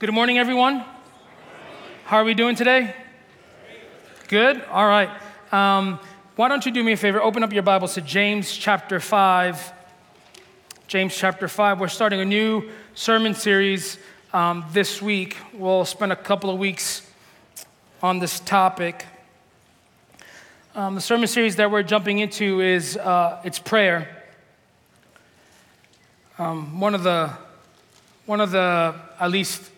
Good morning, everyone. How are we doing today? Good? All right. Um, why don't you do me a favor? Open up your Bibles to James chapter 5. James chapter 5. We're starting a new sermon series um, this week. We'll spend a couple of weeks on this topic. Um, the sermon series that we're jumping into is uh, it's prayer. Um, one of the one of the at least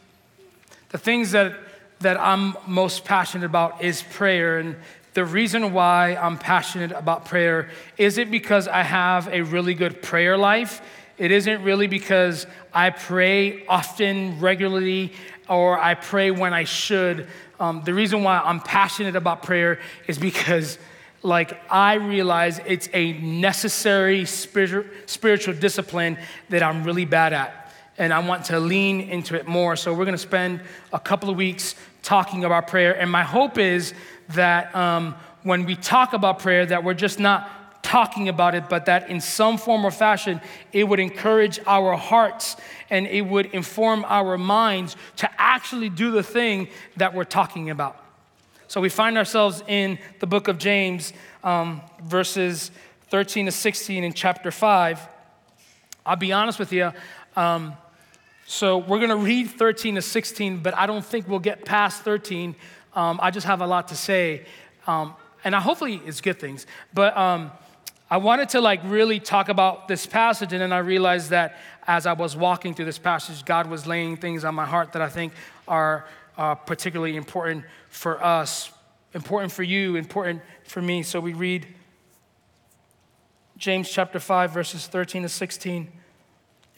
the things that that I'm most passionate about is prayer and the reason why I'm passionate about prayer is it because I have a really good prayer life it isn't really because I pray often regularly or I pray when I should um, the reason why I'm passionate about prayer is because like I realize it's a necessary spiritual discipline that I'm really bad at. And I want to lean into it more. So we're going to spend a couple of weeks talking about prayer. And my hope is that um, when we talk about prayer, that we're just not talking about it, but that in some form or fashion, it would encourage our hearts and it would inform our minds to actually do the thing that we're talking about. So we find ourselves in the book of James, um, verses 13 to 16 in chapter 5. I'll be honest with you. Um, so we're going to read 13 to 16, but I don't think we'll get past 13. Um, I just have a lot to say. Um, and I, hopefully it's good things. But um, I wanted to like really talk about this passage, and then I realized that as I was walking through this passage, God was laying things on my heart that I think are uh, particularly important for us, important for you, important for me. So we read James chapter 5, verses 13 to 16.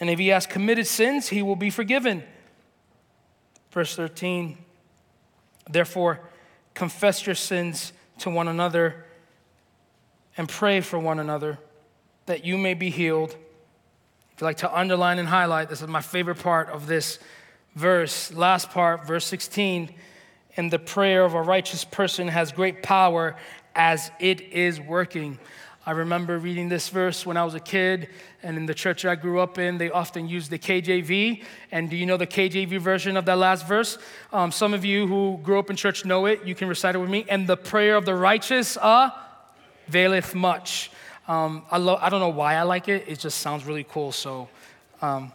And if he has committed sins, he will be forgiven. Verse 13, therefore, confess your sins to one another and pray for one another that you may be healed. If you like to underline and highlight, this is my favorite part of this verse. Last part, verse 16 and the prayer of a righteous person has great power as it is working. I remember reading this verse when I was a kid, and in the church I grew up in, they often used the KJV. And do you know the KJV version of that last verse? Um, some of you who grew up in church know it. You can recite it with me. And the prayer of the righteous uh, availeth much. Um, I, lo- I don't know why I like it. It just sounds really cool. So, um,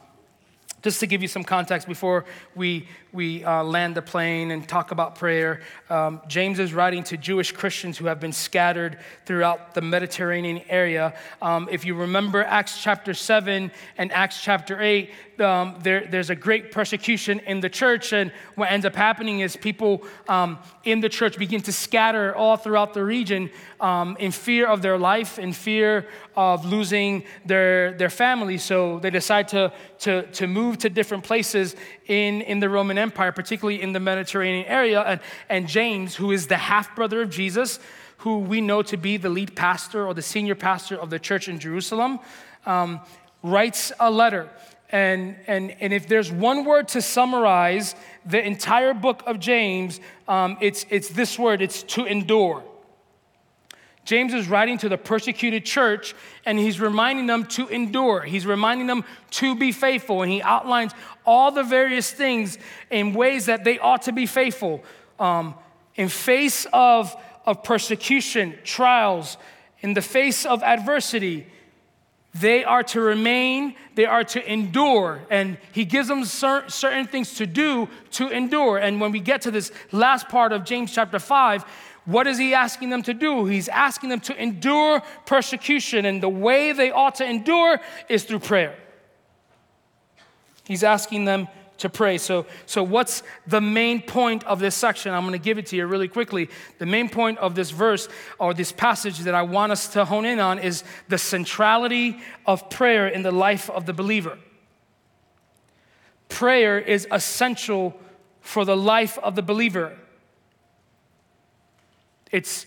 just to give you some context before we, we uh, land the plane and talk about prayer, um, James is writing to Jewish Christians who have been scattered throughout the Mediterranean area. Um, if you remember Acts chapter 7 and Acts chapter 8, um, there, there's a great persecution in the church, and what ends up happening is people um, in the church begin to scatter all throughout the region um, in fear of their life, in fear of losing their, their family. So they decide to, to, to move to different places in, in the Roman Empire, particularly in the Mediterranean area. And, and James, who is the half brother of Jesus, who we know to be the lead pastor or the senior pastor of the church in Jerusalem, um, writes a letter. And, and, and if there's one word to summarize the entire book of James, um, it's, it's this word it's to endure. James is writing to the persecuted church and he's reminding them to endure. He's reminding them to be faithful. And he outlines all the various things in ways that they ought to be faithful. Um, in face of, of persecution, trials, in the face of adversity, they are to remain, they are to endure. And he gives them cer- certain things to do to endure. And when we get to this last part of James chapter 5, what is he asking them to do? He's asking them to endure persecution, and the way they ought to endure is through prayer. He's asking them to pray. So, so what's the main point of this section? I'm going to give it to you really quickly. The main point of this verse or this passage that I want us to hone in on is the centrality of prayer in the life of the believer. Prayer is essential for the life of the believer. It's,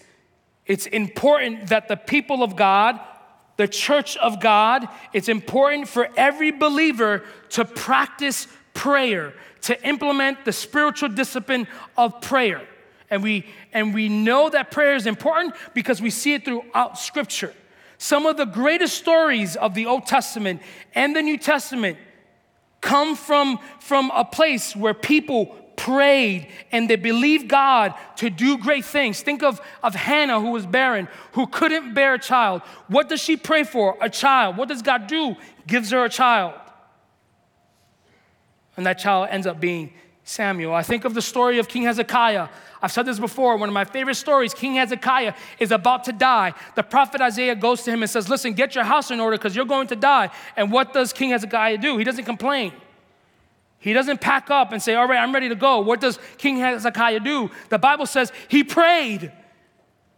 it's important that the people of God, the church of God, it's important for every believer to practice prayer, to implement the spiritual discipline of prayer. And we, and we know that prayer is important because we see it throughout Scripture. Some of the greatest stories of the Old Testament and the New Testament come from, from a place where people prayed and they believed God to do great things. Think of, of Hannah, who was barren, who couldn't bear a child. What does she pray for? A child. What does God do? Gives her a child. And that child ends up being Samuel. I think of the story of King Hezekiah. I've said this before. One of my favorite stories King Hezekiah is about to die. The prophet Isaiah goes to him and says, Listen, get your house in order because you're going to die. And what does King Hezekiah do? He doesn't complain. He doesn't pack up and say, All right, I'm ready to go. What does King Hezekiah do? The Bible says he prayed.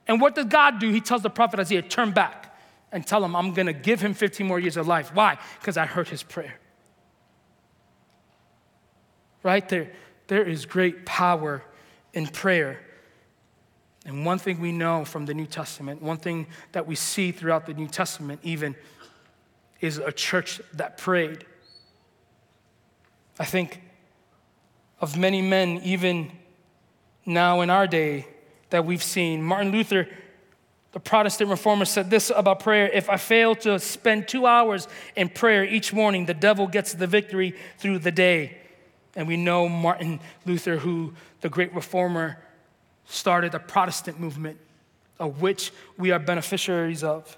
And what does God do? He tells the prophet Isaiah, Turn back and tell him, I'm going to give him 15 more years of life. Why? Because I heard his prayer right? There, there is great power in prayer. And one thing we know from the New Testament, one thing that we see throughout the New Testament, even, is a church that prayed. I think of many men, even now in our day, that we've seen. Martin Luther, the Protestant reformer, said this about prayer If I fail to spend two hours in prayer each morning, the devil gets the victory through the day. And we know Martin Luther, who the great reformer started a Protestant movement, of which we are beneficiaries of.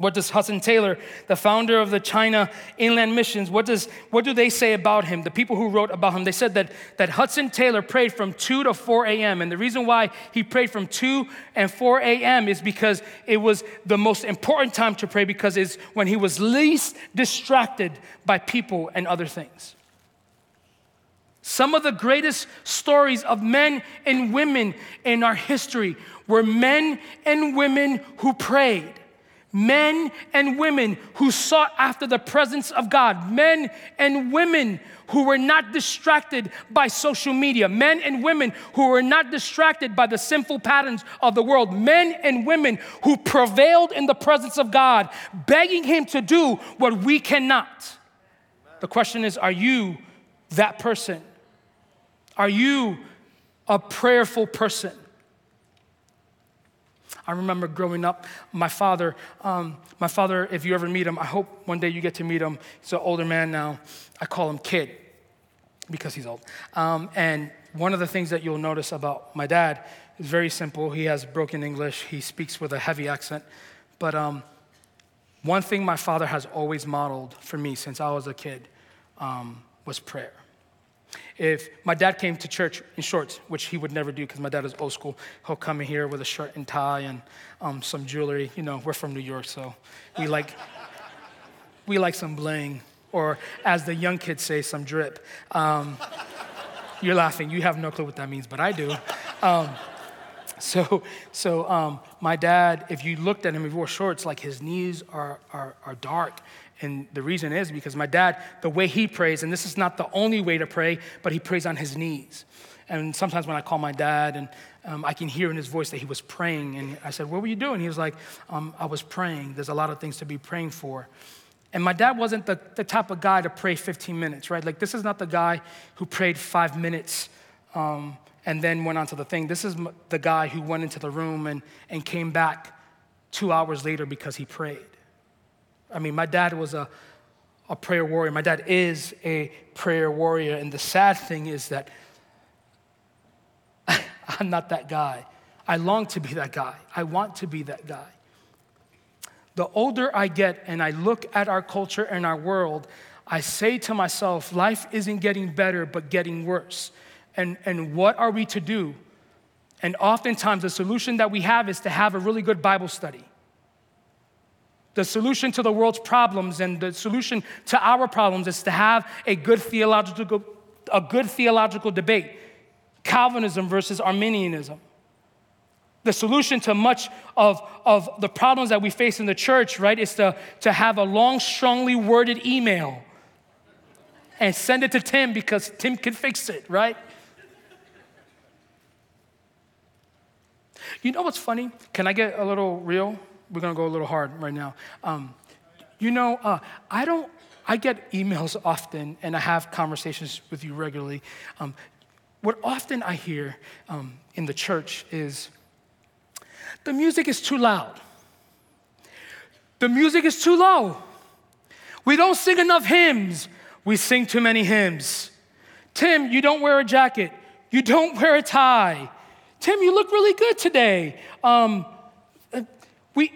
What does Hudson Taylor, the founder of the China Inland Missions, what, does, what do they say about him? The people who wrote about him, they said that, that Hudson Taylor prayed from 2 to 4 a.m. And the reason why he prayed from 2 and 4 a.m. is because it was the most important time to pray because it's when he was least distracted by people and other things. Some of the greatest stories of men and women in our history were men and women who prayed, men and women who sought after the presence of God, men and women who were not distracted by social media, men and women who were not distracted by the sinful patterns of the world, men and women who prevailed in the presence of God, begging Him to do what we cannot. The question is are you that person? Are you a prayerful person? I remember growing up, my father, um, my father, if you ever meet him, I hope one day you get to meet him. He's an older man now. I call him kid because he's old. Um, and one of the things that you'll notice about my dad is very simple. He has broken English, he speaks with a heavy accent. But um, one thing my father has always modeled for me since I was a kid um, was prayer. If my dad came to church in shorts, which he would never do because my dad is old school, he'll come in here with a shirt and tie and um, some jewelry. You know, we're from New York, so we like we like some bling, or as the young kids say, some drip. Um, you're laughing. You have no clue what that means, but I do. Um, so, so um, my dad, if you looked at him, if he wore shorts, like his knees are, are, are dark and the reason is because my dad, the way he prays, and this is not the only way to pray, but he prays on his knees. And sometimes when I call my dad, and um, I can hear in his voice that he was praying. And I said, What were you doing? He was like, um, I was praying. There's a lot of things to be praying for. And my dad wasn't the, the type of guy to pray 15 minutes, right? Like, this is not the guy who prayed five minutes um, and then went on to the thing. This is the guy who went into the room and, and came back two hours later because he prayed. I mean, my dad was a, a prayer warrior. My dad is a prayer warrior. And the sad thing is that I'm not that guy. I long to be that guy. I want to be that guy. The older I get and I look at our culture and our world, I say to myself, life isn't getting better, but getting worse. And, and what are we to do? And oftentimes, the solution that we have is to have a really good Bible study. The solution to the world's problems and the solution to our problems is to have a good theological, a good theological debate Calvinism versus Arminianism. The solution to much of, of the problems that we face in the church, right, is to, to have a long, strongly worded email and send it to Tim because Tim can fix it, right? You know what's funny? Can I get a little real? We're gonna go a little hard right now. Um, you know, uh, I don't, I get emails often and I have conversations with you regularly. Um, what often I hear um, in the church is the music is too loud. The music is too low. We don't sing enough hymns. We sing too many hymns. Tim, you don't wear a jacket. You don't wear a tie. Tim, you look really good today. Um, we,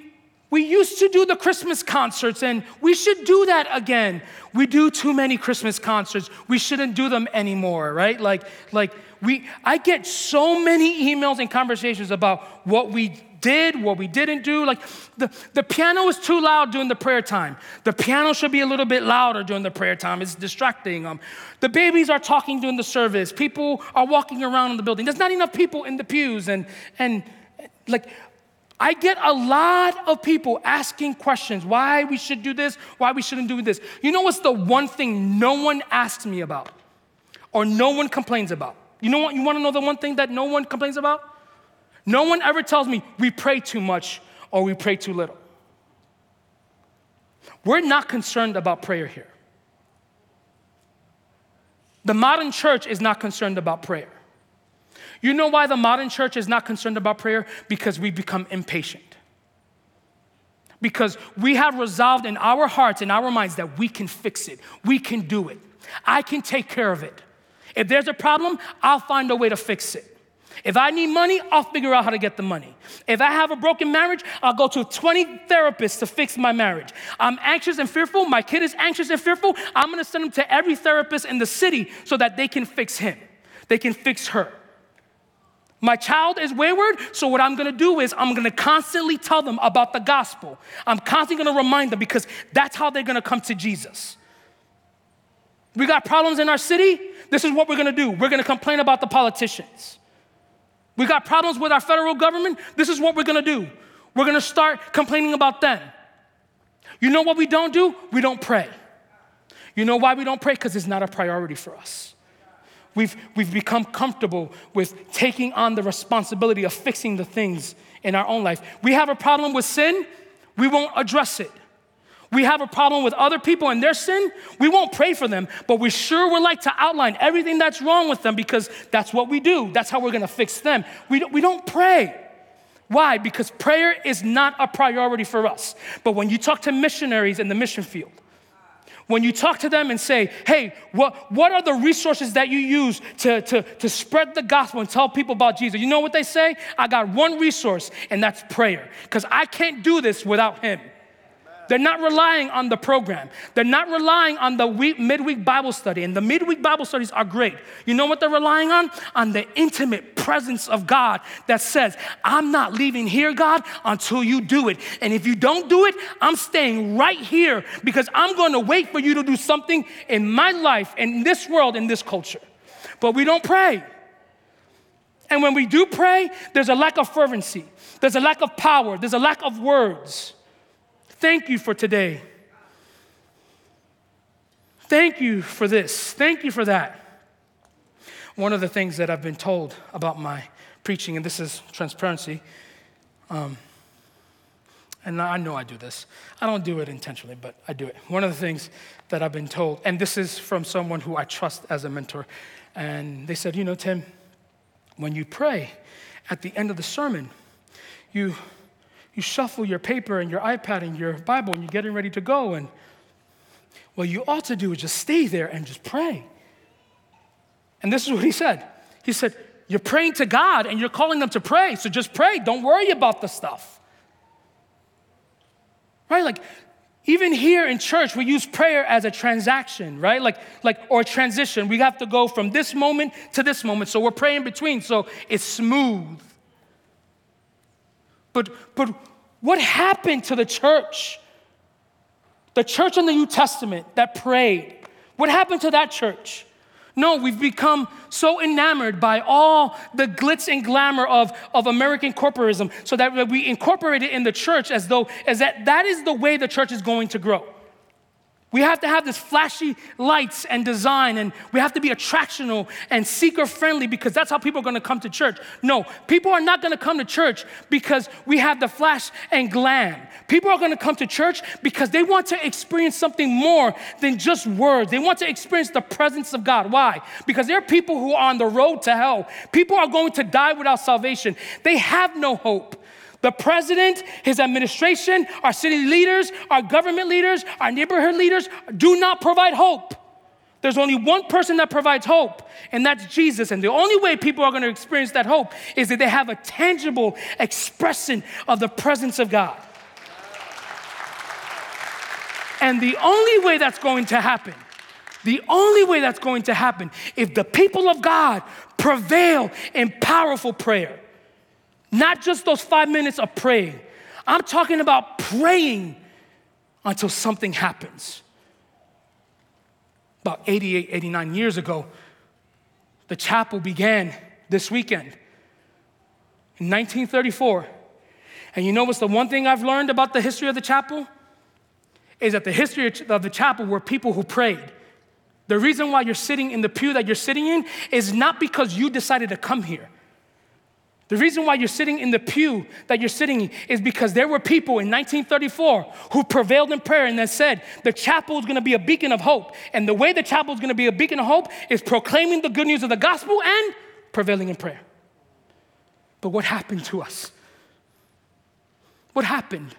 we used to do the Christmas concerts, and we should do that again. We do too many Christmas concerts. We shouldn't do them anymore, right? Like, like we, I get so many emails and conversations about what we did, what we didn't do. Like the, the piano is too loud during the prayer time. The piano should be a little bit louder during the prayer time. It's distracting. Um, the babies are talking during the service. People are walking around in the building. There's not enough people in the pews. And, and like, I get a lot of people asking questions why we should do this, why we shouldn't do this. You know what's the one thing no one asks me about or no one complains about? You know what? You want to know the one thing that no one complains about? No one ever tells me we pray too much or we pray too little. We're not concerned about prayer here. The modern church is not concerned about prayer. You know why the modern church is not concerned about prayer? Because we become impatient. Because we have resolved in our hearts, in our minds, that we can fix it, we can do it, I can take care of it. If there's a problem, I'll find a way to fix it. If I need money, I'll figure out how to get the money. If I have a broken marriage, I'll go to 20 therapists to fix my marriage. I'm anxious and fearful. My kid is anxious and fearful. I'm gonna send him to every therapist in the city so that they can fix him, they can fix her. My child is wayward, so what I'm gonna do is I'm gonna constantly tell them about the gospel. I'm constantly gonna remind them because that's how they're gonna come to Jesus. We got problems in our city, this is what we're gonna do. We're gonna complain about the politicians. We got problems with our federal government. This is what we're gonna do. We're gonna start complaining about them. You know what we don't do? We don't pray. You know why we don't pray? Because it's not a priority for us. We've, we've become comfortable with taking on the responsibility of fixing the things in our own life. We have a problem with sin, we won't address it we have a problem with other people and their sin, we won't pray for them, but we sure would like to outline everything that's wrong with them because that's what we do. That's how we're gonna fix them. We don't, we don't pray. Why? Because prayer is not a priority for us. But when you talk to missionaries in the mission field, when you talk to them and say, hey, what, what are the resources that you use to, to, to spread the gospel and tell people about Jesus? You know what they say? I got one resource, and that's prayer. Because I can't do this without Him. They're not relying on the program. They're not relying on the week, midweek Bible study. And the midweek Bible studies are great. You know what they're relying on? On the intimate presence of God that says, I'm not leaving here, God, until you do it. And if you don't do it, I'm staying right here because I'm going to wait for you to do something in my life, in this world, in this culture. But we don't pray. And when we do pray, there's a lack of fervency, there's a lack of power, there's a lack of words. Thank you for today. Thank you for this. Thank you for that. One of the things that I've been told about my preaching, and this is transparency, um, and I know I do this. I don't do it intentionally, but I do it. One of the things that I've been told, and this is from someone who I trust as a mentor, and they said, You know, Tim, when you pray at the end of the sermon, you you shuffle your paper and your iPad and your Bible and you're getting ready to go. And what you ought to do is just stay there and just pray. And this is what he said. He said, You're praying to God and you're calling them to pray. So just pray. Don't worry about the stuff. Right? Like, even here in church, we use prayer as a transaction, right? Like, like or transition. We have to go from this moment to this moment. So we're praying between, so it's smooth. But, but what happened to the church? The church in the New Testament that prayed. What happened to that church? No, we've become so enamored by all the glitz and glamour of, of American corporatism so that we incorporate it in the church as though as that, that is the way the church is going to grow. We have to have this flashy lights and design, and we have to be attractional and seeker friendly because that's how people are gonna come to church. No, people are not gonna come to church because we have the flash and glam. People are gonna come to church because they want to experience something more than just words. They want to experience the presence of God. Why? Because there are people who are on the road to hell. People are going to die without salvation. They have no hope. The president, his administration, our city leaders, our government leaders, our neighborhood leaders do not provide hope. There's only one person that provides hope, and that's Jesus. And the only way people are going to experience that hope is that they have a tangible expression of the presence of God. And the only way that's going to happen, the only way that's going to happen, if the people of God prevail in powerful prayer. Not just those five minutes of praying. I'm talking about praying until something happens. About 88, 89 years ago, the chapel began this weekend in 1934. And you know what's the one thing I've learned about the history of the chapel? Is that the history of the chapel were people who prayed. The reason why you're sitting in the pew that you're sitting in is not because you decided to come here. The reason why you're sitting in the pew that you're sitting in is because there were people in 1934 who prevailed in prayer and that said the chapel is going to be a beacon of hope. And the way the chapel is going to be a beacon of hope is proclaiming the good news of the gospel and prevailing in prayer. But what happened to us? What happened?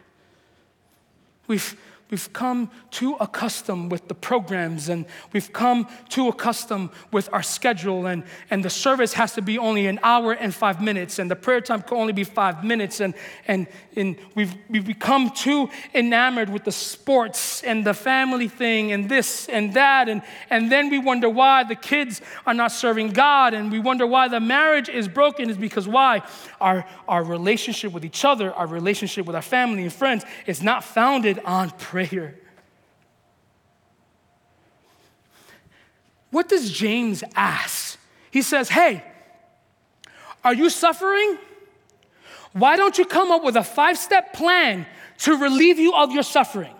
We've We've come too accustomed with the programs and we've come too accustomed with our schedule and, and the service has to be only an hour and five minutes and the prayer time can only be five minutes and, and, and we've, we've become too enamored with the sports and the family thing and this and that and, and then we wonder why the kids are not serving God and we wonder why the marriage is broken is because why? Our, our relationship with each other, our relationship with our family and friends is not founded on prayer prayer. What does James ask? He says, Hey, are you suffering? Why don't you come up with a five step plan to relieve you of your suffering?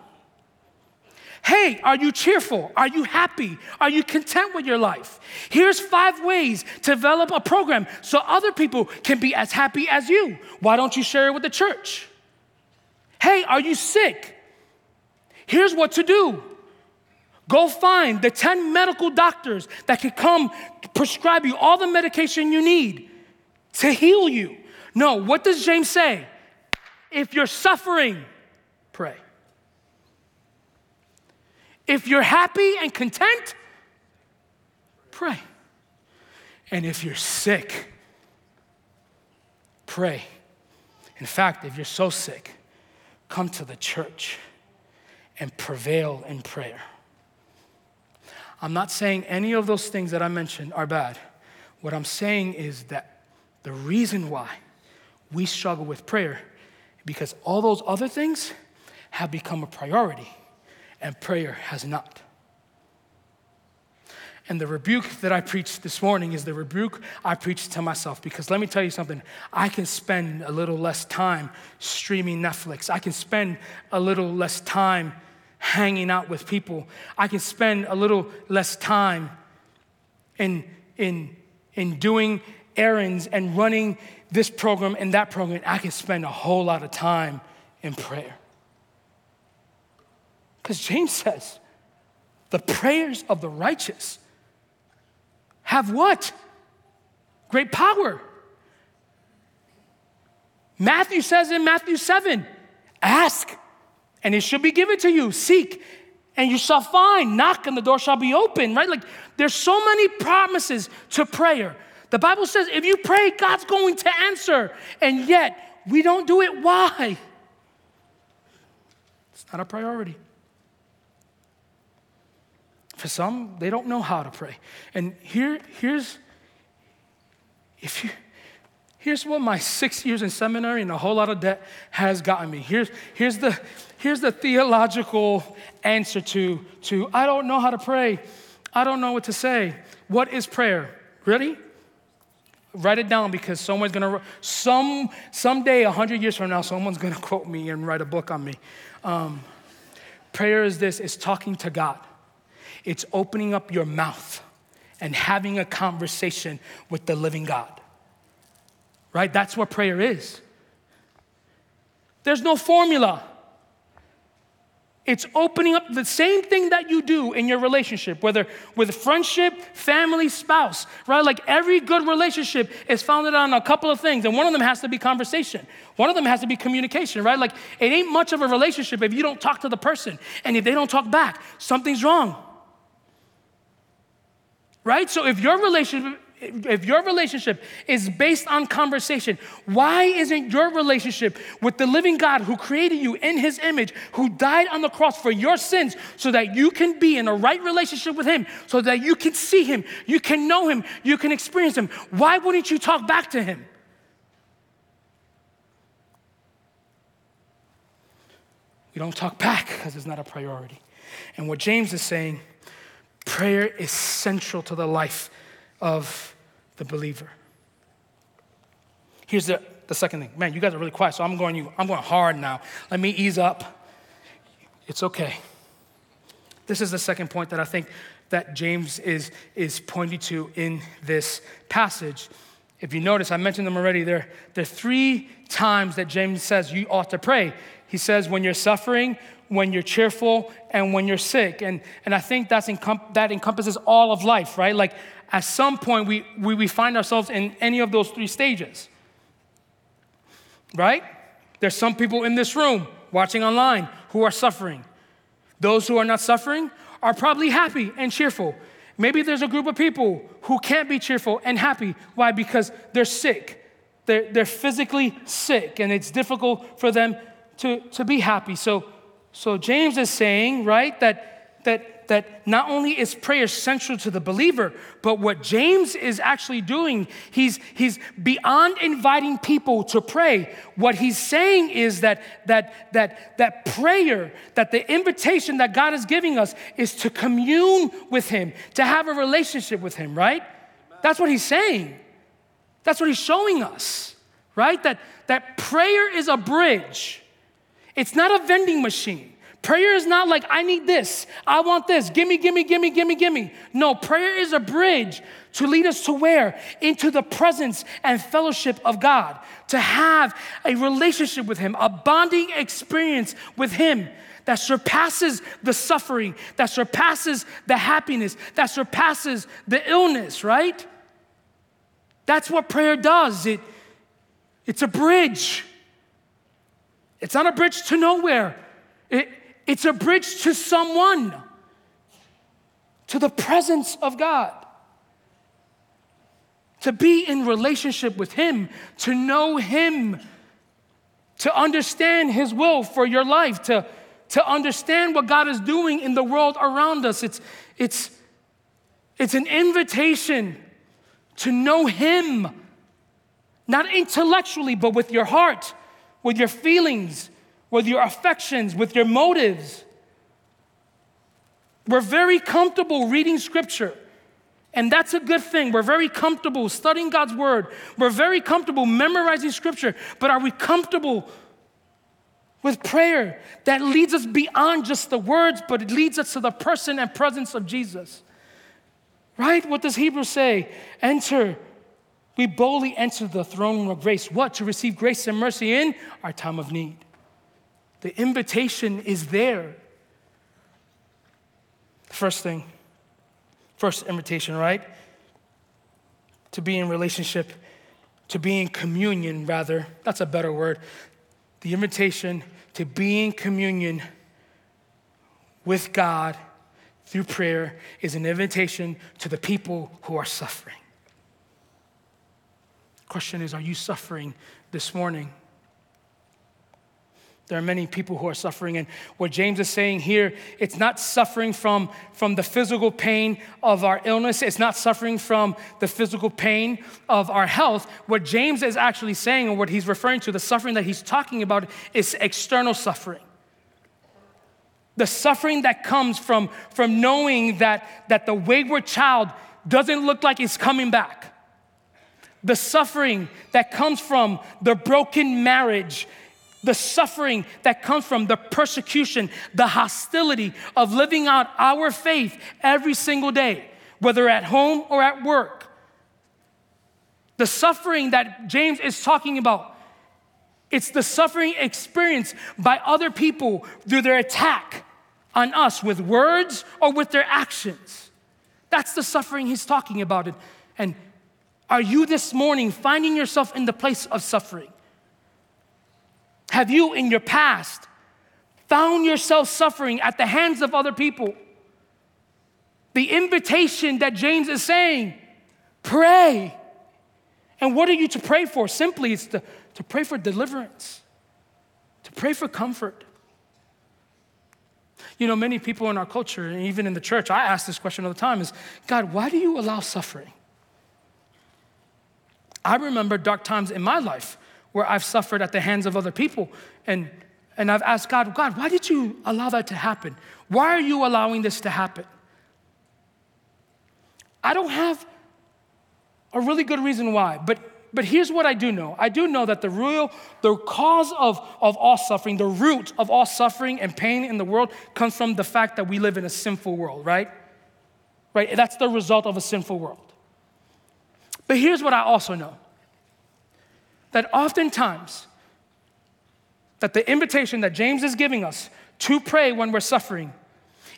Hey, are you cheerful? Are you happy? Are you content with your life? Here's five ways to develop a program so other people can be as happy as you. Why don't you share it with the church? Hey, are you sick? Here's what to do go find the 10 medical doctors that can come prescribe you all the medication you need to heal you. No, what does James say? If you're suffering, pray. If you're happy and content, pray. And if you're sick, pray. In fact, if you're so sick, come to the church and prevail in prayer. I'm not saying any of those things that I mentioned are bad. What I'm saying is that the reason why we struggle with prayer because all those other things have become a priority and prayer has not. And the rebuke that I preached this morning is the rebuke I preached to myself because let me tell you something. I can spend a little less time streaming Netflix. I can spend a little less time hanging out with people. I can spend a little less time in, in, in doing errands and running this program and that program. I can spend a whole lot of time in prayer. Because James says, the prayers of the righteous have what? Great power. Matthew says in Matthew 7 ask and it should be given to you. Seek and you shall find. Knock and the door shall be open, right? Like there's so many promises to prayer. The Bible says if you pray, God's going to answer. And yet we don't do it. Why? It's not a priority. For some, they don't know how to pray. And here, here's if you here's what my six years in seminary and a whole lot of debt has gotten me. Here's, here's the here's the theological answer to, to I don't know how to pray. I don't know what to say. What is prayer? Ready? Write it down because someone's gonna, some, someday, 100 years from now, someone's gonna quote me and write a book on me. Um, prayer is this it's talking to God, it's opening up your mouth and having a conversation with the living God. Right? That's what prayer is. There's no formula. It's opening up the same thing that you do in your relationship, whether with friendship, family, spouse, right? Like every good relationship is founded on a couple of things, and one of them has to be conversation. One of them has to be communication, right? Like it ain't much of a relationship if you don't talk to the person, and if they don't talk back, something's wrong. Right? So if your relationship if your relationship is based on conversation, why isn't your relationship with the living God who created you in his image, who died on the cross for your sins, so that you can be in a right relationship with him, so that you can see him, you can know him, you can experience him? Why wouldn't you talk back to him? We don't talk back because it's not a priority. And what James is saying, prayer is central to the life of the believer. Here's the, the second thing. Man, you guys are really quiet, so I'm going you, I'm going hard now. Let me ease up. It's okay. This is the second point that I think that James is, is pointing to in this passage. If you notice, I mentioned them already. There, there are three times that James says you ought to pray. He says, when you're suffering, when you're cheerful, and when you're sick. And, and I think that's encom- that encompasses all of life, right? Like at some point we, we, we find ourselves in any of those three stages. Right? There's some people in this room watching online who are suffering. Those who are not suffering are probably happy and cheerful. Maybe there's a group of people who can't be cheerful and happy. Why? Because they're sick. They're, they're physically sick and it's difficult for them to, to be happy. So, so James is saying, right, that, that that, not only is prayer central to the believer, but what James is actually doing, he's, he's beyond inviting people to pray. What he's saying is that, that, that, that prayer, that the invitation that God is giving us is to commune with Him, to have a relationship with Him, right? That's what he's saying. That's what he's showing us, right? That, that prayer is a bridge, it's not a vending machine. Prayer is not like, I need this, I want this, gimme, gimme, gimme, gimme, gimme. No, prayer is a bridge to lead us to where? Into the presence and fellowship of God, to have a relationship with Him, a bonding experience with Him that surpasses the suffering, that surpasses the happiness, that surpasses the illness, right? That's what prayer does. It, it's a bridge. It's not a bridge to nowhere. It, it's a bridge to someone, to the presence of God. To be in relationship with Him, to know Him, to understand His will for your life, to, to understand what God is doing in the world around us. It's, it's, it's an invitation to know Him, not intellectually, but with your heart, with your feelings, with your affections, with your motives. We're very comfortable reading scripture. And that's a good thing. We're very comfortable studying God's word. We're very comfortable memorizing scripture. But are we comfortable with prayer that leads us beyond just the words, but it leads us to the person and presence of Jesus? Right? What does Hebrews say? Enter. We boldly enter the throne room of grace. What? To receive grace and mercy in our time of need. The invitation is there. First thing, first invitation, right? To be in relationship, to be in communion, rather. That's a better word. The invitation to be in communion with God through prayer is an invitation to the people who are suffering. Question is, are you suffering this morning? There are many people who are suffering. And what James is saying here, it's not suffering from, from the physical pain of our illness, it's not suffering from the physical pain of our health. What James is actually saying, and what he's referring to, the suffering that he's talking about, is external suffering. The suffering that comes from, from knowing that, that the wayward child doesn't look like it's coming back. The suffering that comes from the broken marriage the suffering that comes from the persecution, the hostility of living out our faith every single day, whether at home or at work. The suffering that James is talking about, it's the suffering experienced by other people through their attack on us with words or with their actions. That's the suffering he's talking about. And are you this morning finding yourself in the place of suffering? Have you in your past found yourself suffering at the hands of other people? The invitation that James is saying pray. And what are you to pray for? Simply, it's to, to pray for deliverance, to pray for comfort. You know, many people in our culture, and even in the church, I ask this question all the time is God, why do you allow suffering? I remember dark times in my life where I've suffered at the hands of other people. And, and I've asked God, God, why did you allow that to happen? Why are you allowing this to happen? I don't have a really good reason why, but, but here's what I do know. I do know that the real, the cause of, of all suffering, the root of all suffering and pain in the world comes from the fact that we live in a sinful world, right? Right? That's the result of a sinful world. But here's what I also know that oftentimes that the invitation that James is giving us to pray when we're suffering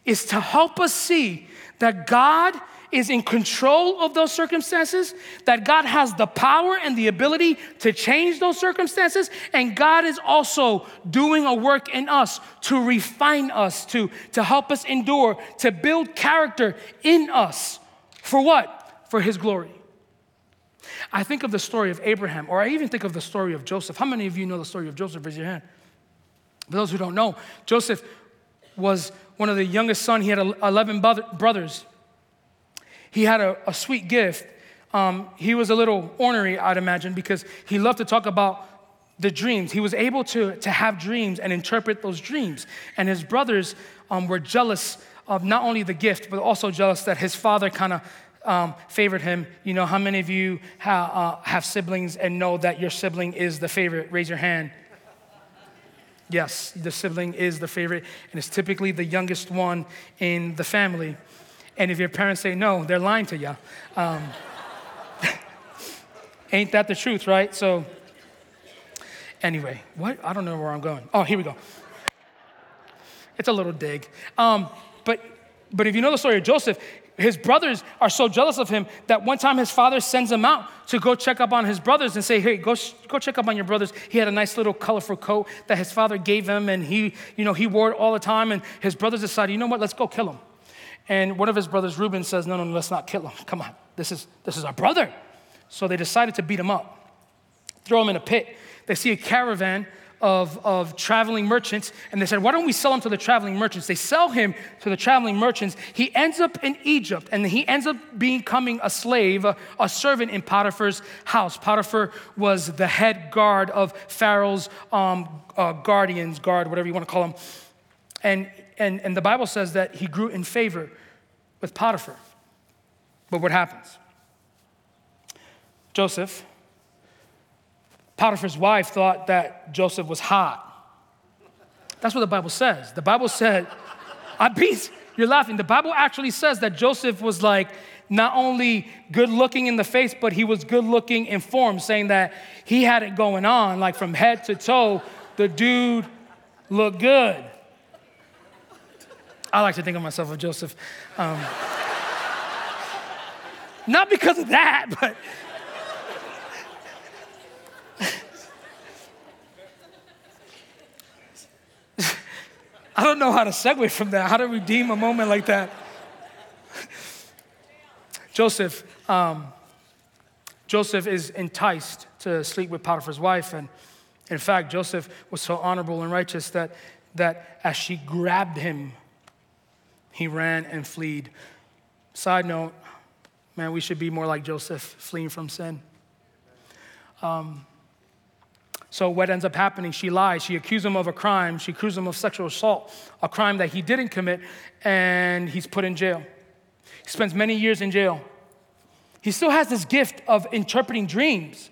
is to help us see that God is in control of those circumstances, that God has the power and the ability to change those circumstances, and God is also doing a work in us to refine us, to, to help us endure, to build character in us. For what? For His glory. I think of the story of Abraham, or I even think of the story of Joseph. How many of you know the story of Joseph? Raise your hand. For those who don't know, Joseph was one of the youngest sons. He had 11 brothers. He had a, a sweet gift. Um, he was a little ornery, I'd imagine, because he loved to talk about the dreams. He was able to, to have dreams and interpret those dreams. And his brothers um, were jealous of not only the gift, but also jealous that his father kind of um, favored him. You know, how many of you ha- uh, have siblings and know that your sibling is the favorite? Raise your hand. Yes, the sibling is the favorite, and it's typically the youngest one in the family. And if your parents say no, they're lying to you. Um, ain't that the truth, right? So, anyway, what? I don't know where I'm going. Oh, here we go. It's a little dig. Um, but, but if you know the story of Joseph, his brothers are so jealous of him that one time his father sends him out to go check up on his brothers and say, hey, go, go check up on your brothers. He had a nice little colorful coat that his father gave him and he, you know, he wore it all the time. And his brothers decided, you know what, let's go kill him. And one of his brothers, Reuben, says, no, no, no, let's not kill him. Come on, this is, this is our brother. So they decided to beat him up, throw him in a pit. They see a caravan of, of traveling merchants, and they said, Why don't we sell him to the traveling merchants? They sell him to the traveling merchants. He ends up in Egypt, and he ends up becoming a slave, a, a servant in Potiphar's house. Potiphar was the head guard of Pharaoh's um, uh, guardians, guard, whatever you want to call him. And, and, and the Bible says that he grew in favor with Potiphar. But what happens? Joseph, Potiphar's wife thought that Joseph was hot. That's what the Bible says. The Bible said, I beat, you're laughing. The Bible actually says that Joseph was like not only good looking in the face, but he was good looking in form, saying that he had it going on, like from head to toe, the dude looked good. I like to think of myself as Joseph. Um, not because of that, but I don't know how to segue from that, how to redeem a moment like that. Joseph, um, Joseph is enticed to sleep with Potiphar's wife, and in fact, Joseph was so honorable and righteous that, that as she grabbed him, he ran and fled. Side note, man, we should be more like Joseph, fleeing from sin. Um, so, what ends up happening, she lies. She accuses him of a crime. She accuses him of sexual assault, a crime that he didn't commit, and he's put in jail. He spends many years in jail. He still has this gift of interpreting dreams,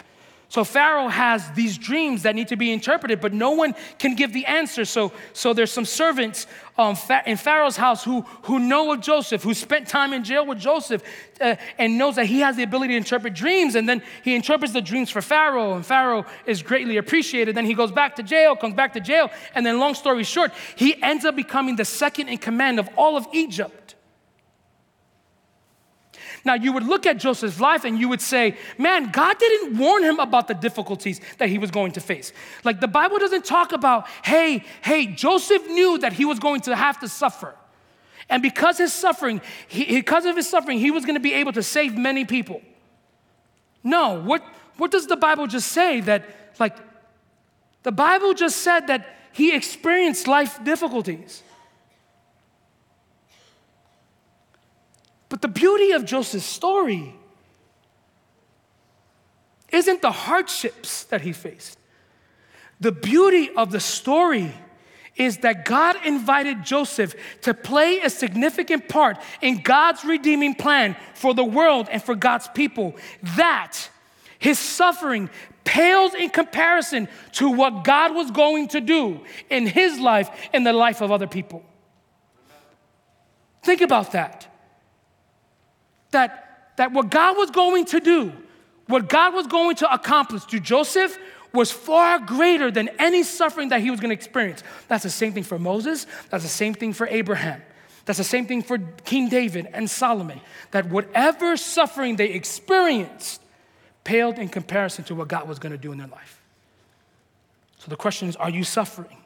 So Pharaoh has these dreams that need to be interpreted, but no one can give the answer. So, so there's some servants um, in Pharaoh's house who, who know of Joseph, who spent time in jail with Joseph, uh, and knows that he has the ability to interpret dreams. And then he interprets the dreams for Pharaoh, and Pharaoh is greatly appreciated. Then he goes back to jail, comes back to jail, and then long story short, he ends up becoming the second in command of all of Egypt. Now, you would look at Joseph's life and you would say, man, God didn't warn him about the difficulties that he was going to face. Like the Bible doesn't talk about, hey, hey, Joseph knew that he was going to have to suffer. And because his suffering, he, because of his suffering, he was going to be able to save many people. No, what, what does the Bible just say? That, like, the Bible just said that he experienced life difficulties. But the beauty of Joseph's story isn't the hardships that he faced. The beauty of the story is that God invited Joseph to play a significant part in God's redeeming plan for the world and for God's people. That his suffering pales in comparison to what God was going to do in his life and the life of other people. Think about that that, that what God was going to do, what God was going to accomplish to Joseph was far greater than any suffering that he was going to experience. That's the same thing for Moses, that's the same thing for Abraham. That's the same thing for King David and Solomon. That whatever suffering they experienced paled in comparison to what God was going to do in their life. So the question is are you suffering?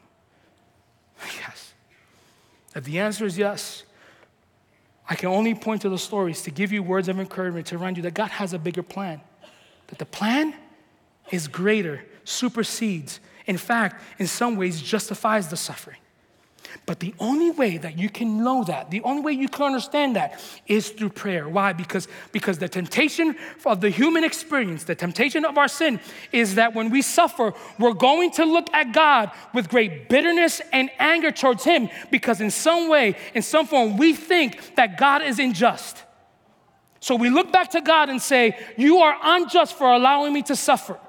Yes. If the answer is yes, I can only point to the stories to give you words of encouragement to remind you that God has a bigger plan. That the plan is greater, supersedes, in fact, in some ways, justifies the suffering. But the only way that you can know that, the only way you can understand that is through prayer. Why? Because, because the temptation of the human experience, the temptation of our sin, is that when we suffer, we're going to look at God with great bitterness and anger towards Him because, in some way, in some form, we think that God is unjust. So we look back to God and say, You are unjust for allowing me to suffer.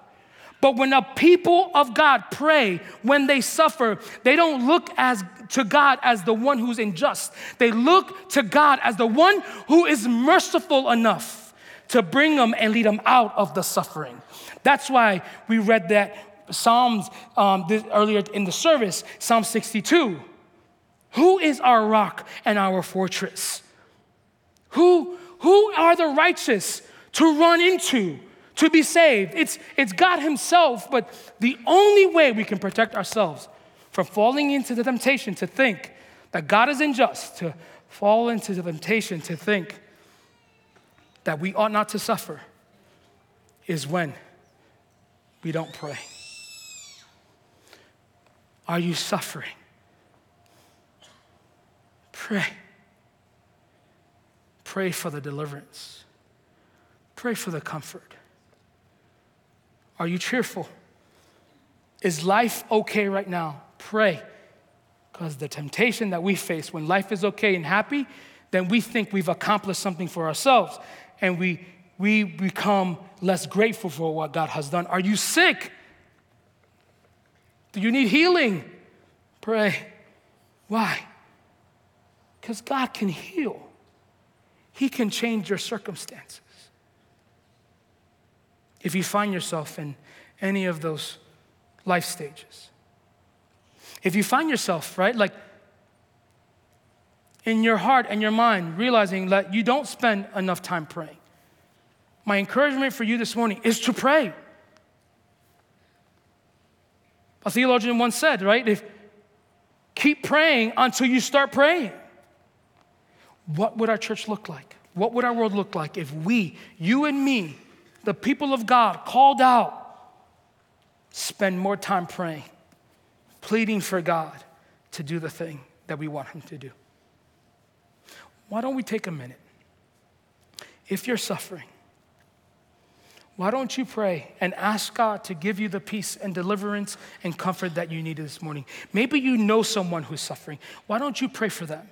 But when the people of God pray, when they suffer, they don't look as to God as the one who's unjust. They look to God as the one who is merciful enough to bring them and lead them out of the suffering. That's why we read that Psalms um, this, earlier in the service, Psalm 62. Who is our rock and our fortress? Who, who are the righteous to run into? To be saved. It's, it's God Himself, but the only way we can protect ourselves from falling into the temptation to think that God is unjust, to fall into the temptation to think that we ought not to suffer, is when we don't pray. Are you suffering? Pray. Pray for the deliverance. Pray for the comfort. Are you cheerful? Is life okay right now? Pray. Because the temptation that we face when life is okay and happy, then we think we've accomplished something for ourselves and we, we become less grateful for what God has done. Are you sick? Do you need healing? Pray. Why? Because God can heal, He can change your circumstances. If you find yourself in any of those life stages, if you find yourself, right, like in your heart and your mind, realizing that you don't spend enough time praying, my encouragement for you this morning is to pray. A theologian once said, right, if keep praying until you start praying. What would our church look like? What would our world look like if we, you and me, the people of God called out, spend more time praying, pleading for God to do the thing that we want Him to do. Why don't we take a minute? If you're suffering, why don't you pray and ask God to give you the peace and deliverance and comfort that you need this morning? Maybe you know someone who's suffering. Why don't you pray for them?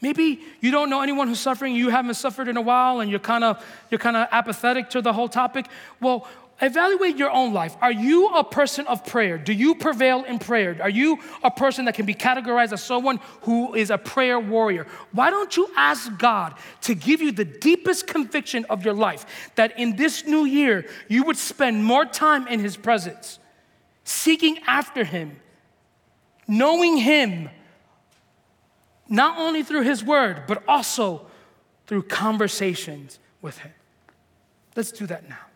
Maybe you don't know anyone who's suffering, you haven't suffered in a while, and you're kind of you're kind of apathetic to the whole topic. Well, evaluate your own life. Are you a person of prayer? Do you prevail in prayer? Are you a person that can be categorized as someone who is a prayer warrior? Why don't you ask God to give you the deepest conviction of your life that in this new year you would spend more time in His presence, seeking after Him, knowing Him not only through His Word, but also through conversations with Him. Let's do that now.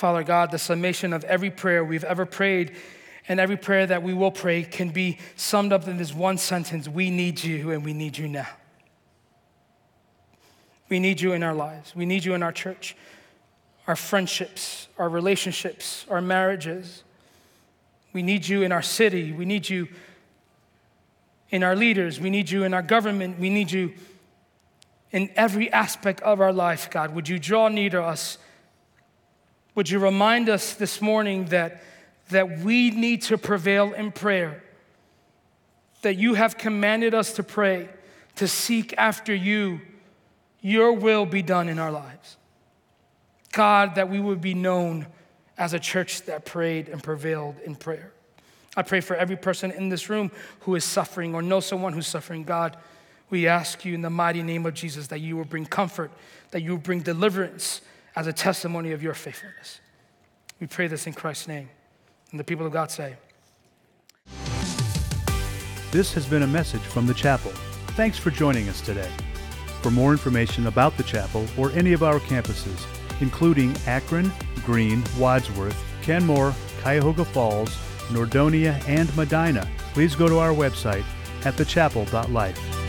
Father God, the summation of every prayer we've ever prayed and every prayer that we will pray can be summed up in this one sentence We need you, and we need you now. We need you in our lives, we need you in our church, our friendships, our relationships, our marriages. We need you in our city, we need you in our leaders, we need you in our government, we need you in every aspect of our life, God. Would you draw near to us? Would you remind us this morning that, that we need to prevail in prayer, that you have commanded us to pray, to seek after you, your will be done in our lives. God, that we would be known as a church that prayed and prevailed in prayer. I pray for every person in this room who is suffering or knows someone who's suffering. God, we ask you in the mighty name of Jesus that you will bring comfort, that you will bring deliverance, as a testimony of your faithfulness. We pray this in Christ's name. And the people of God say, This has been a message from the chapel. Thanks for joining us today. For more information about the chapel or any of our campuses, including Akron, Green, Wadsworth, Kenmore, Cuyahoga Falls, Nordonia, and Medina, please go to our website at thechapel.life.